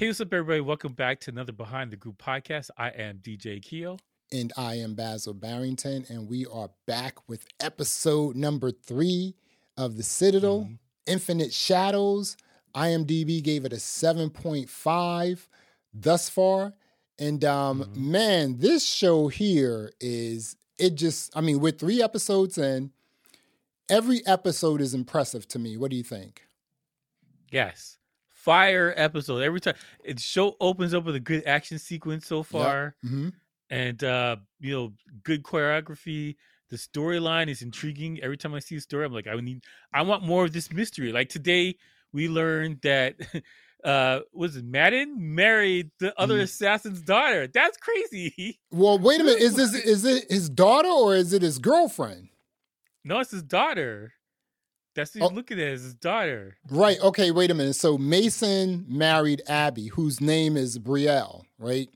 Hey, what's up, everybody? Welcome back to another Behind the Groove podcast. I am DJ Keo. And I am Basil Barrington, and we are back with episode number three of The Citadel mm-hmm. Infinite Shadows. IMDb gave it a 7.5 thus far. And um, mm-hmm. man, this show here is it just, I mean, we're three episodes in. Every episode is impressive to me. What do you think? Yes fire episode every time. It show opens up with a good action sequence so far, yep. mm-hmm. and uh, you know, good choreography. The storyline is intriguing. Every time I see a story, I'm like, I need, I want more of this mystery. Like today, we learned that. uh was it Madden married the other mm. assassin's daughter. That's crazy. Well, wait a minute. Is this is it his daughter or is it his girlfriend? No, it's his daughter. That's what oh, looking at his daughter. Right. Okay. Wait a minute. So Mason married Abby, whose name is Brielle, right?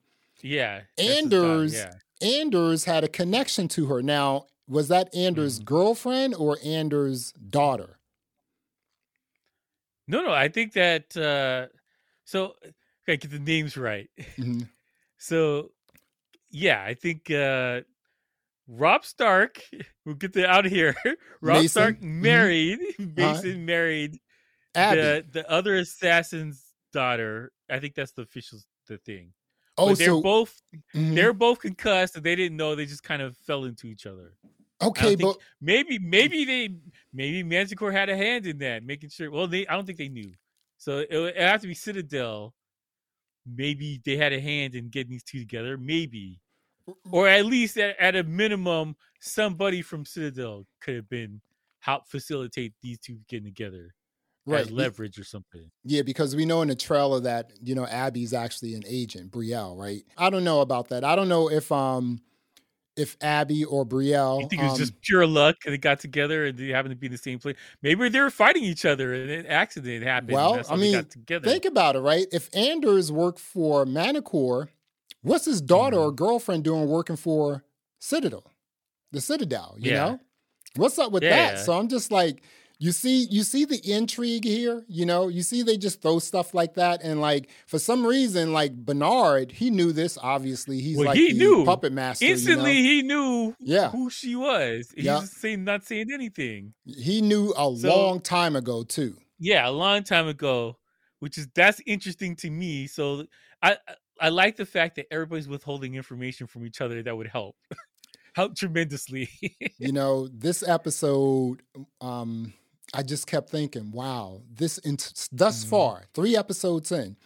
Yeah. Anders. Yeah. Anders had a connection to her. Now, was that Anders' mm. girlfriend or Anders' daughter? No, no. I think that. uh So, I get the names right. Mm-hmm. So, yeah, I think uh Robb Stark, we'll get the out of here. Rob Mason. Stark mm-hmm. married mm-hmm. Mason uh, married Abby. the the other assassin's daughter. I think that's the official the thing. Oh, but they're so, both mm-hmm. they're both concussed and they didn't know. They just kind of fell into each other. Okay, but maybe maybe they maybe Manticore had a hand in that, making sure. Well, they I don't think they knew, so it, it have to be Citadel. Maybe they had a hand in getting these two together. Maybe or at least at, at, a minimum, somebody from Citadel could have been help facilitate these two getting together, right? Leverage or something. Yeah, because we know in the trailer that you know Abby's actually an agent, Brielle, right? I don't know about that. I don't know if um if Abby or Brielle. You think it was um, just pure luck and they got together and they happened to be in the same place? Maybe they were fighting each other and an accident happened. Well, I mean, think about it, right? If Anders worked for Manticore What's his daughter mm-hmm. or girlfriend doing working for Citadel, the Citadel? You yeah. know, what's up with yeah. that? So I'm just like, you see, you see the intrigue here. You know, you see they just throw stuff like that, and like for some reason, like Bernard, he knew this. Obviously, he's well, like he knew puppet master. Instantly, you know? he knew yeah. who she was. He's yep. saying not saying anything. He knew a so, long time ago too. Yeah, a long time ago, which is that's interesting to me. So I I like the fact that everybody's withholding information from each other that would help. help tremendously. you know, this episode um I just kept thinking, wow, this in, thus mm-hmm. far, 3 episodes in,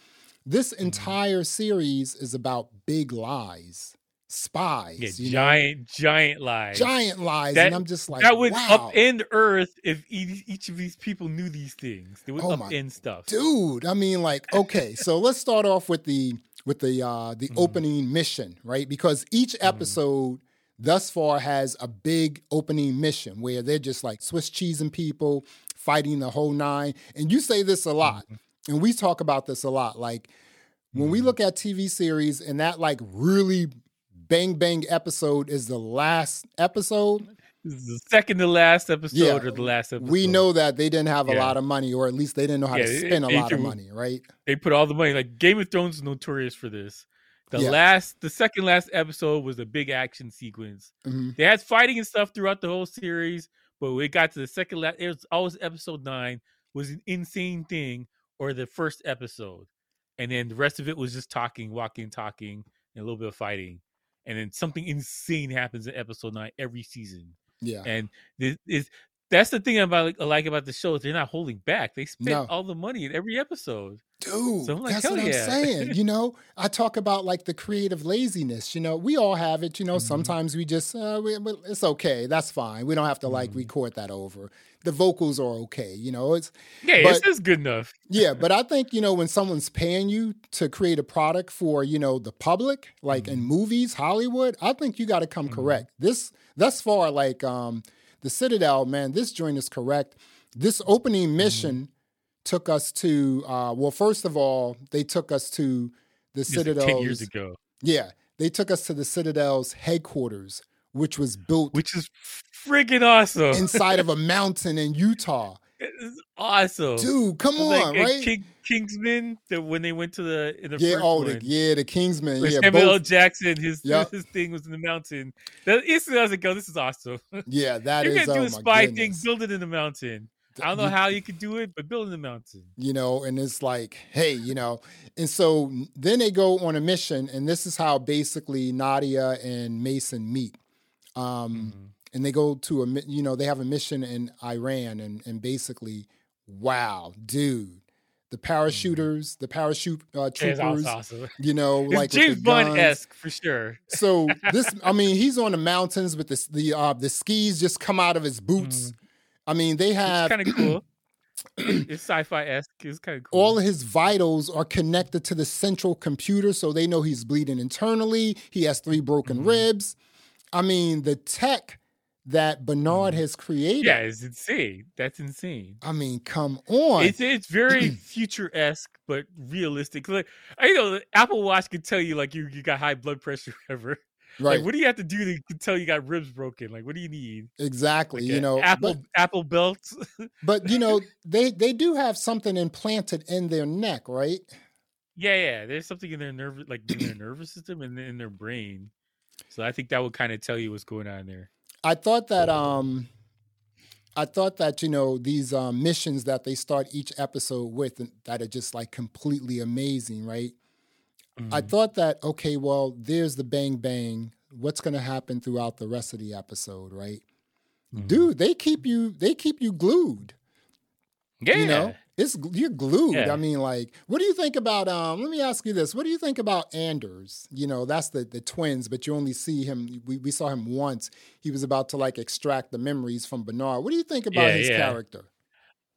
this mm-hmm. entire series is about big lies spies. Yeah, giant, know? giant lies. Giant lies. That, and I'm just like, that would wow. upend Earth if each of these people knew these things. They would oh upend stuff. Dude, I mean, like, okay, so let's start off with the with the uh the mm. opening mission, right? Because each mm-hmm. episode mm. thus far has a big opening mission where they're just like Swiss cheesing people, fighting the whole nine. And you say this a lot, mm. and we talk about this a lot. Like when we look at TV series and that like really bang bang episode is the last episode. The second to last episode yeah, or the last episode. We know that they didn't have a yeah. lot of money, or at least they didn't know how yeah, to spend a lot of money, right? They put all the money. Like Game of Thrones is notorious for this. The last, the second last episode was a big action sequence. Mm-hmm. They had fighting and stuff throughout the whole series, but it got to the second last, it was always episode nine was an insane thing, or the first episode, and then the rest of it was just talking, walking, talking, and a little bit of fighting and then something insane happens in episode nine every season. Yeah, and this is that's the thing about I like about the show is they're not holding back. They spend no. all the money in every episode. Dude, so like, that's what yeah. I'm saying. you know, I talk about like the creative laziness. You know, we all have it. You know, mm-hmm. sometimes we just uh, we, it's okay. That's fine. We don't have to like mm-hmm. record that over. The vocals are okay. You know, it's yeah, but, it's good enough. yeah, but I think you know when someone's paying you to create a product for you know the public, like mm-hmm. in movies, Hollywood, I think you got to come mm-hmm. correct. This thus far, like um the Citadel, man, this joint is correct. This opening mm-hmm. mission. Took us to, uh, well, first of all, they took us to the Citadel. 10 years ago. Yeah. They took us to the Citadel's headquarters, which was built. Which is freaking awesome. inside of a mountain in Utah. It's awesome, dude. Come like, on, right? King, Kingsman, the, when they went to the in the yeah, first oh, the, yeah, the Kingsman. where Yeah, Samuel L. both. Jackson, his Yep. his thing was in the mountain. That instantly I was like, "Oh, this is awesome." Yeah, that You're is. gonna do oh a spy thing, build it in the mountain. I don't know You- how you could do it, but building the mountain. you know, and it's like, hey, you know, and so then they go on a mission, and this is how basically Nadia and Mason meet. Um, Mhm. and they go to a, you know, they have a mission in Iran, and and basically, wow, dude, the parachuters, the parachute uh, Yeah, that was troopers, awesome. you know, It's like James Bond esque for sure. So this, I mean, he's on the mountains with the the uh, the skis just come out of his boots. I mean, they have Mm-hmm. It's kind of cool. it's sci-fi esque. It's kind of cool. all of his vitals are connected to the central computer, so they know he's bleeding internally. He has three broken Mhm. ribs. I mean, the tech that Bernard Mhm. has created. yeah, it's insane. That's insane. I mean, come on. It's it's very future esque, but realistic. Like I know the Apple Watch can tell you like you, you got high blood pressure, whatever. Right. Like, what do you have to do to tell you got ribs broken? Like, what do you need? exactly. Like you know, Apple but, Apple belts. but you know, they they do have something implanted in their neck, right? yeah, yeah. There's something in their nerve, like in their nervous system and in their brain. So I think that would kind of tell you what's going on there. I thought that um I thought that you know these um, missions that they start each episode with that are just like completely amazing, right? I Mhm. thought that okay, well, there's the bang bang. What's going to happen throughout the rest of the episode, right? Mhm. Dude, they keep you they keep you glued. yeah, You know, it's you're glued. Yeah. I mean, like, what do you think about? Um, let me ask you this: What do you think about Anders? You know, that's the the twins, but you only see him. We we saw him once. He was about to like extract the memories from Bernard. What do you think about Yeah, his yeah. character?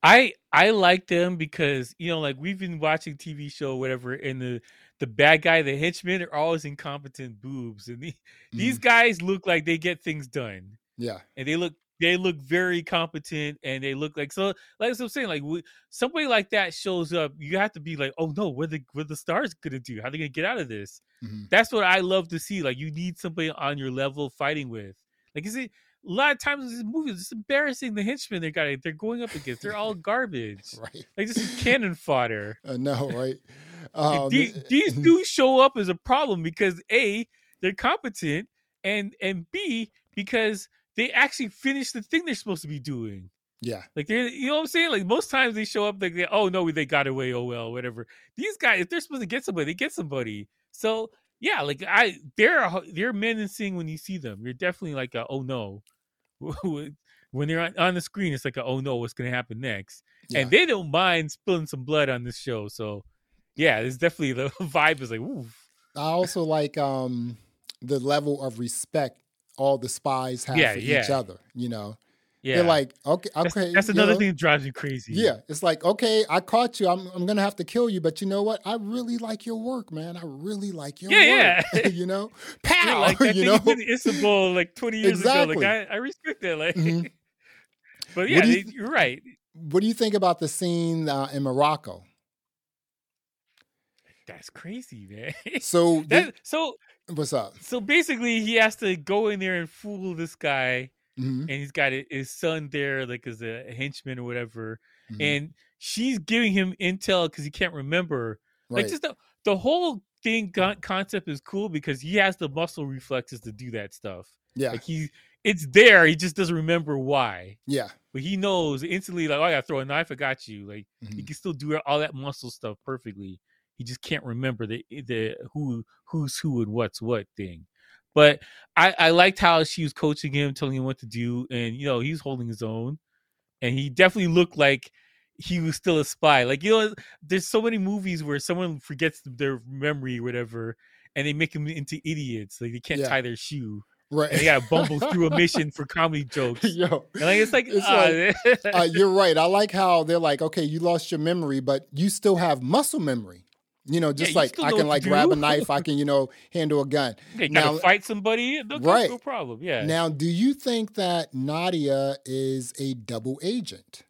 I I like them because you know, like we've been watching TV show, whatever, and the the bad guy, the henchmen, are always incompetent boobs, and the, these Mhm. guys look like they get things done, Yeah, and they look they look very competent, and they look like so. Like I'm saying, like we, somebody like that shows up, you have to be like, oh no, what the what the stars gonna do? How they gonna get out of this? Mhm. That's what I love to see. Like you need somebody on your level fighting with. Like is it a lot of times in these movies, it's embarrassing the henchmen they got they're going up against. They're all garbage. right. Like this is cannon fodder. I know, right? Um, the- these dudes show up as a problem because a they're competent and and b because they actually finish the thing they're supposed to be doing. yeah, Like they're you know what I'm saying. Like most times they show up like they, oh no they got away oh well whatever. These guys if they're supposed to get somebody they get somebody. So yeah like I they're they're menacing when you see them. You're definitely like a, oh no when they're on, on the screen it's like a, oh no what's gonna happen next yeah. and they don't mind spilling some blood on this show. So, yeah, it's definitely the vibe is like, ooh, I also like um the level of respect all the spies have Yeah, for each other. You know, yeah. they're like, okay, that's, okay, that's you another know? thing that drives me crazy. Yeah, it's like, okay, I caught you. I'm I'm gonna have to kill you, but you know what? I really like your work, man. I really like your Yeah, work. yeah. you know, Yeah, like that you know, in Istanbul like 20 years ago. Exactly. Like I, I respect that. Like, Mhm. but yeah, you- you're right. what do you think about the scene uh, in Morocco? That's crazy, man. So, that, the- so, what's up? so basically, he has to go in there and fool this guy, Mhm, and he's got his son there, like as a henchman or whatever, mhm, and she's giving him intel because he can't remember. right. Like just the the whole thing con- concept is cool because he has the muscle reflexes to do that stuff. yeah, Like he, it's there. He just doesn't remember why, yeah. but he knows instantly. Like, oh, I gotta throw a knife. I got you. Like he mhm. can still do all that muscle stuff perfectly. He just can't remember the the who who's who and what's what thing. But I I liked how she was coaching him, telling him what to do, and you know he's holding his own, and he definitely looked like he was still a spy. Like you know, there's so many movies where someone forgets their memory, or whatever, and they make them into idiots. Like they can't Yeah. tie their shoe, Right. and they gotta bumble through a mission for comedy jokes. Yo, And like it's like, It's ah, uh, you're right. I like how they're like, okay, you lost your memory, but you still have muscle memory. You know, just you like I can like grab a knife, I can, you know, handle a gun. gotta now- fight somebody. No, Right. no problem. Yeah. Now, do you think that Nadia is a double agent?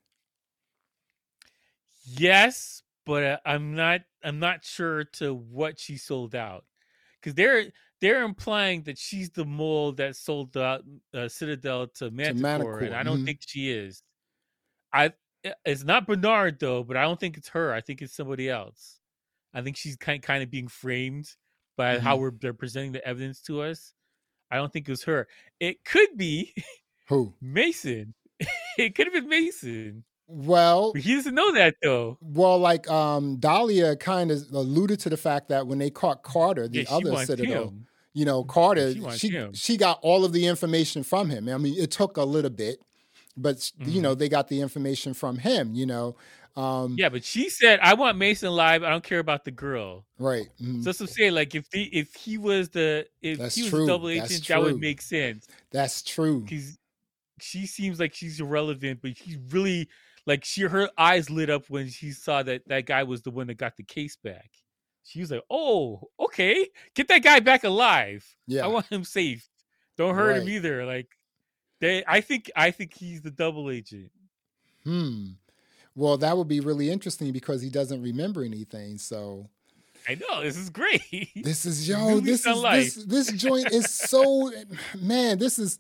Yes, but uh, I'm not. I'm not sure to what she sold out because they're they're implying that she's the mole that sold out uh, Citadel to Manticore, Manticore, and I don't mhm. think she is. I it's not Bernard though, but I don't think it's her. I think it's somebody else. I think she's kind kind of being framed by mm-hmm. how we're they're presenting the evidence to us. I don't think it was her. It could be who Mason. it could have been Mason. Well, he doesn't know that though. Well, like um Dahlia kind of alluded to the fact that when they caught Carter, the yeah, other Citadel, him. you know, Carter, she she, she, got all of the information from him. I mean, it took a little bit, but mm-hmm. you know, they got the information from him. You know. Um, yeah, but she said, "I want Mason alive. I don't care about the girl." Right. Mm-hmm. So that's what I'm saying. Like, if the if he was the if that's he was true. double agent, that would make sense. That's true. Because she seems like she's irrelevant, but she's really like she her eyes lit up when she saw that that guy was the one that got the case back. She was like, "Oh, okay, get that guy back alive. Yeah, I want him safe. Don't hurt right. him either." Like, they, I think, I think he's the double agent. Hmm. Well, that would be really interesting because he doesn't remember anything. So, I know this is great. This is yo. This is this, this joint is so man. This is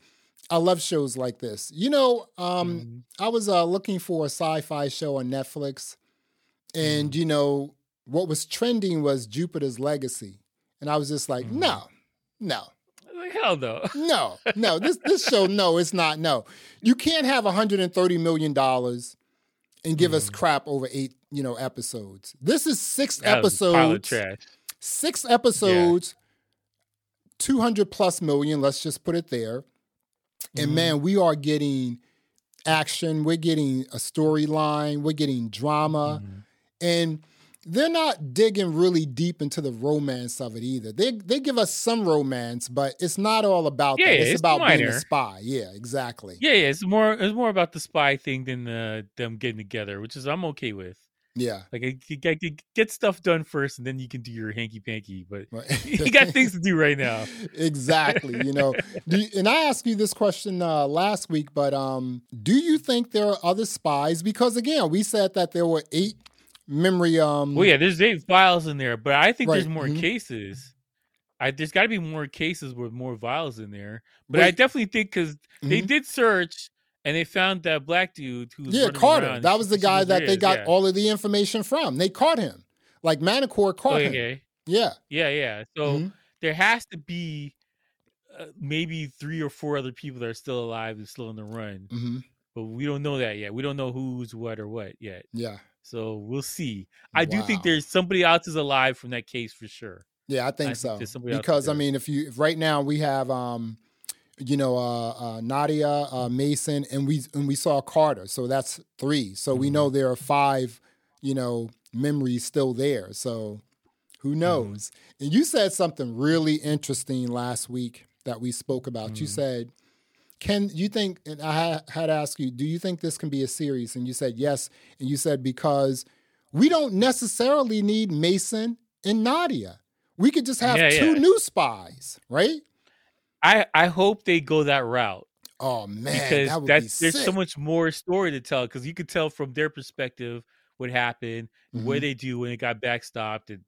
I love shows like this. You know, um, mm-hmm. I was uh, looking for a sci-fi show on Netflix, and mm-hmm. you know what was trending was Jupiter's Legacy, and I was just like, mm-hmm. no, no, like hell no, no, no. This this show, no, it's not. No, you can't have 130 million dollars and give us mm-hmm. crap over eight, you know, episodes. This is six that episodes. Six episodes. Yeah. 200 plus million, let's just put it there. And mm-hmm. man, we are getting action, we're getting a storyline, we're getting drama. Mm-hmm. And they're not digging really deep into the romance of it either. They they give us some romance, but it's not all about yeah, that. It's, it's about minor. being a spy. Yeah, exactly. Yeah, yeah, it's more it's more about the spy thing than uh, them getting together, which is I'm okay with. Yeah, like get, get stuff done first, and then you can do your hanky panky. But right. you got things to do right now. exactly. You know, you, and I asked you this question uh, last week, but um, do you think there are other spies? Because again, we said that there were eight memory. Um, well, yeah, there's eight files in there, but I think right. there's more mm-hmm. cases. I, there's got to be more cases with more vials in there. But Wait. I definitely think because mm-hmm. they did search and they found that black dude who yeah Carter. That was the guy that they got yeah. all of the information from. They caught him. Like Manticore caught okay. him. Yeah. Yeah, yeah. So mm-hmm. there has to be uh, maybe three or four other people that are still alive and still in the run. Mm-hmm. But we don't know that yet. We don't know who's what or what yet. Yeah. So we'll see. I wow. do think there's somebody else is alive from that case for sure. Yeah, I think I so. Think because I mean, if you if right now we have um you know, uh, uh, Nadia, uh, Mason, and we and we saw Carter. So that's three. So mm-hmm. we know there are five, you know, memories still there. So who mm-hmm. knows? Mm-hmm. And you said something really interesting last week that we spoke about. Mm-hmm. You said, "Can you think?" And I had to ask you, "Do you think this can be a series?" And you said yes. And you said because we don't necessarily need Mason and Nadia. We could just have yeah, two yeah. new spies, right? I I hope they go that route. Oh man, because that that's be there's so much more story to tell because you could tell from their perspective what happened, mm-hmm. what they do when it got backstopped, and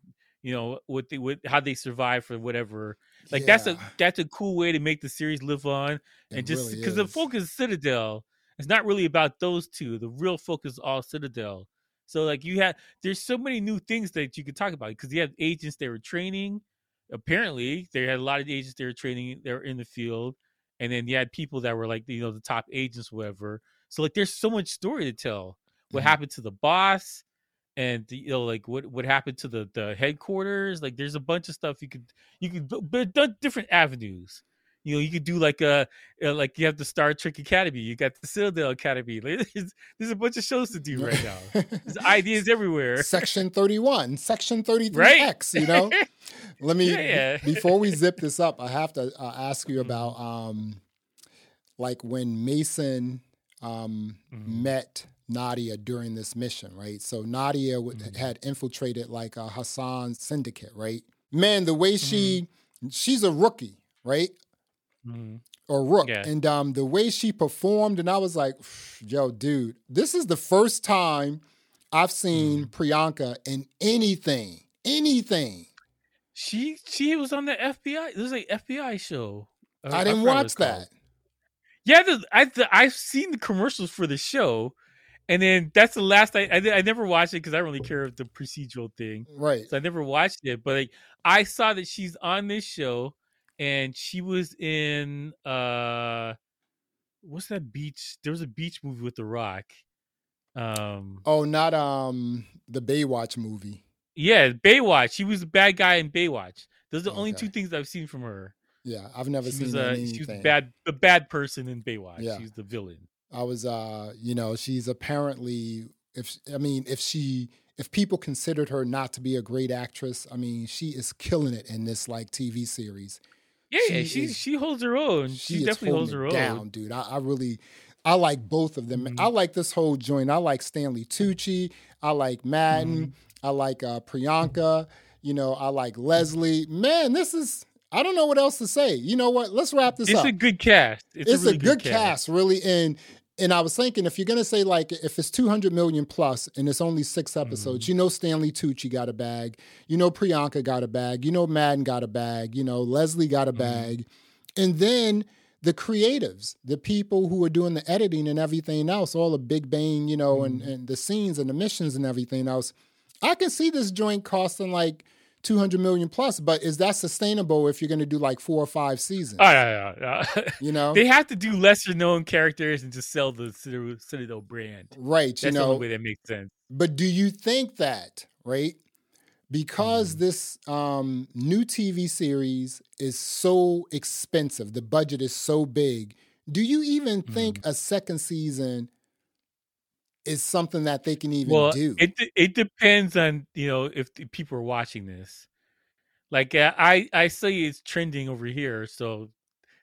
you know what they what how they survived for whatever. Like yeah. that's a that's a cool way to make the series live on, and it just because really the focus is Citadel, it's not really about those two. The real focus is all Citadel. So like you had, there's so many new things that you could talk about because you have agents they were training apparently they had a lot of agents they were training they were in the field and then you had people that were like you know the top agents whatever so like there's so much story to tell what mm-hmm. happened to the boss and you know like what what happened to the the headquarters like there's a bunch of stuff you could you could but different avenues you know, you could do like a, uh, like you have the Star Trek Academy, you got the Citadel Academy. Like, there's, there's a bunch of shows to do right now. There's ideas everywhere. Section 31, Section 33X, right? you know? Let me, yeah, yeah. before we zip this up, I have to uh, ask you about um, like when Mason um, mm-hmm. met Nadia during this mission, right? So Nadia mm-hmm. had infiltrated like a Hassan syndicate, right? Man, the way she, mm-hmm. she's a rookie, right? mm-hmm. or Rook. Yeah. And um, the way she performed, and I was like, yo, dude, this is the first time I've seen mm-hmm. Priyanka in anything, anything. She she was on the FBI. This was an FBI show. I, I didn't watch that. Yeah, the, I the, I've seen the commercials for the show, and then that's the last I I, I never watched it because I don't really care of the procedural thing, right? So I never watched it, but like I saw that she's on this show, and she was in uh, what's that beach? There was a beach movie with The Rock. Um, oh, not um the Baywatch movie. Yeah, Baywatch. She was the bad guy in Baywatch. Those are the okay. only two things I've seen from her. Yeah, I've never she seen was, uh, anything. She was bad, the bad person in Baywatch. Yeah. She's the villain. I was, uh, you know, she's apparently, if I mean, if she, if people considered her not to be a great actress, I mean, she is killing it in this like TV series. Yeah, she yeah, she is, she holds her own. She, she definitely holds her down, own, dude. I, I, really, I like both of them. Mm-hmm. I like this whole joint. I like Stanley Tucci. I like Madden. Mm-hmm. I like uh, Priyanka. You know, I like Leslie. Man, this is I don't know what else to say. You know what? Let's wrap this it's up. It's a good cast. It's, it's a, really a, good, good cast. cast, really. And and I was thinking if you're gonna say like if it's 200 million plus and it's only six episodes, mm-hmm. you know Stanley Tucci got a bag, you know Priyanka got a bag, you know Madden got a bag, you know Leslie got a mm-hmm. bag, and then the creatives, the people who are doing the editing and everything else, all the big bang, you know, mm-hmm. and, and the scenes and the missions and everything else. I can see this joint costing like 200 million plus but is that sustainable if you're going to do like four or five seasons oh, yeah, yeah, yeah. you know they have to do lesser known characters and just sell the citadel brand right that's you know the only way that makes sense but do you think that right because mm. this um, new tv series is so expensive the budget is so big do you even think mm. a second season is something that they can even well, do. It it depends on you know if people are watching this. Like uh, I I see it's trending over here, so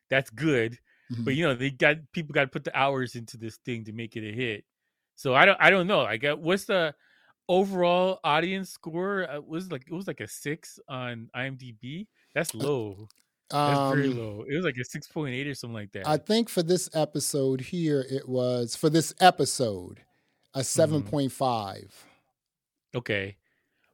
that's good. Mm-hmm. But you know they got people got to put the hours into this thing to make it a hit. So I don't I don't know. I got what's the overall audience score? Uh, was like it was like a six on IMDb. That's uh, low. That's um, very low. It was like a six point eight or something like that. I think for this episode here, it was for this episode a 7.5. Mm-hmm. Okay.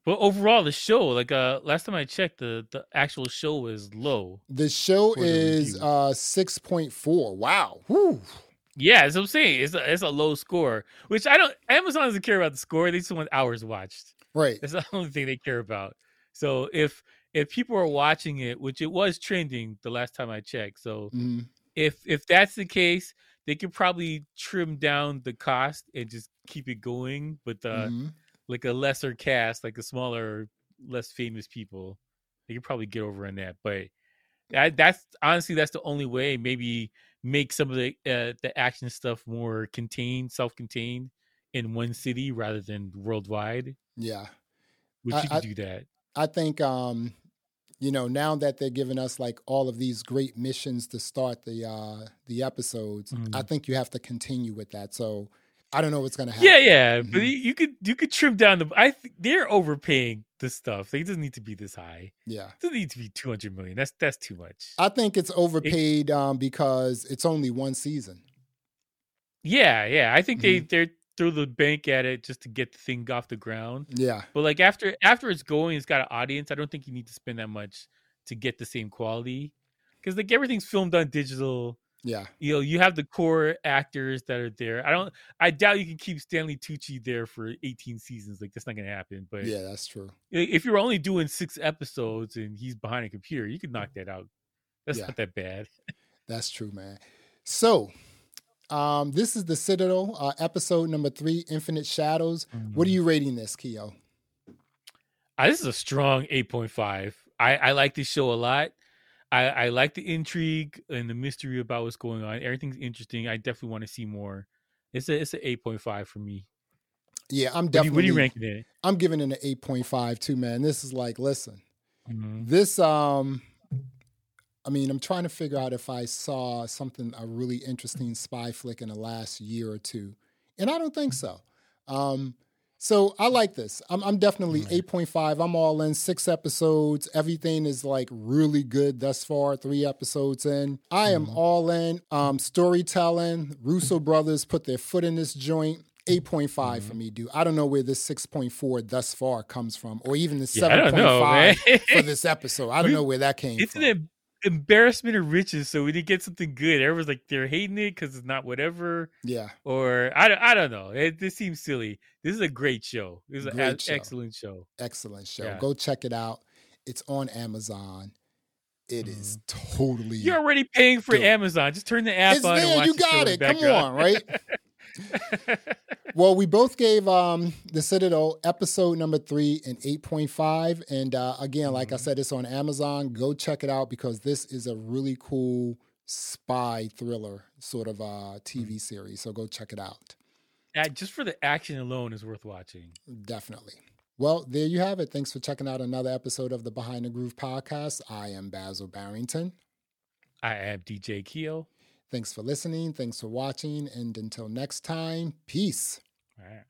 But overall, the show, like uh, last time I checked, the the actual show is low. The show is the uh six point four. Wow. Whew. Yeah, as I'm saying, it's a, it's a low score, which I don't. Amazon doesn't care about the score; they just want hours watched. Right. That's the only thing they care about. So if if people are watching it, which it was trending the last time I checked, so mm-hmm. if if that's the case, they could probably trim down the cost and just keep it going, but uh, mm-hmm. like a lesser cast, like a smaller, less famous people, they could probably get over on that. But that, that's honestly that's the only way. Maybe make some of the uh, the action stuff more contained, self-contained in one city rather than worldwide. Yeah, which I, you could I, do that. I think um, you know, now that they're giving us like all of these great missions to start the uh the episodes, mm-hmm. I think you have to continue with that. So I don't know what's gonna happen. Yeah, yeah, mm-hmm. but you could you could trim down the. I th- they're overpaying the stuff. It doesn't need to be this high. Yeah, it doesn't need to be two hundred million. That's that's too much. I think it's overpaid it, um, because it's only one season. Yeah, yeah. I think mm-hmm. they they're throw the bank at it just to get the thing off the ground. Yeah. But like after after it's going, it's got an audience. I don't think you need to spend that much to get the same quality because like everything's filmed on digital. Yeah. You know, you have the core actors that are there. I don't I doubt you can keep Stanley Tucci there for 18 seasons. Like that's not gonna happen. But yeah, that's true. If you're only doing six episodes and he's behind a computer, you could knock that out. That's yeah. not that bad. that's true, man. So um, this is the Citadel, uh, episode number three, Infinite Shadows. Mm-hmm. What are mm-hmm. you rating this, Keo? Uh, this is a strong 8.5. I, I like this show a lot. I, I like the intrigue and the mystery about what's going on. Everything's interesting. I definitely want to see more. It's a it's an 8.5 for me. Yeah, I'm definitely. What are you, what are you ranking it? I'm giving it an 8.5 too, man. This is like, listen, mm-hmm. this um I mean, I'm trying to figure out if I saw something, a really interesting spy flick in the last year or two. And I don't think so. Um, so I like this. I'm, I'm definitely 8.5. I'm all in. Six episodes. Everything is like really good thus far. Three episodes in. I am mm-hmm. all in. Um, storytelling. Russo brothers put their foot in this joint. 8.5 mm-hmm. for me, dude. I don't know where this 6.4 thus far comes from, or even the 7.5 for this episode. I don't know where that came isn't from. It, embarrassment of riches. So when you get something good, everyone's like they're hating it because it's not whatever. Yeah. Or I don't, I don't know. It, this seems silly. This is a great show. This is an excellent show. Excellent show. Yeah. Go check it out. It's on Amazon. It mm-hmm. is totally. You're already paying for dope. Amazon. Just turn the app it's on. There, you got it. Come on, right? well, we both gave um, the Citadel episode number three an 8.5. And uh, again, like mm-hmm. I said, it's on Amazon. Go check it out because this is a really cool spy thriller sort of uh, TV mm-hmm. series. So go check it out. Yeah, just for the action alone is worth watching. Definitely. Well, there you have it. Thanks for checking out another episode of the Behind the Groove podcast. I am Basil Barrington. I am DJ Keo. Thanks for listening. Thanks for watching. And until next time, peace. All right.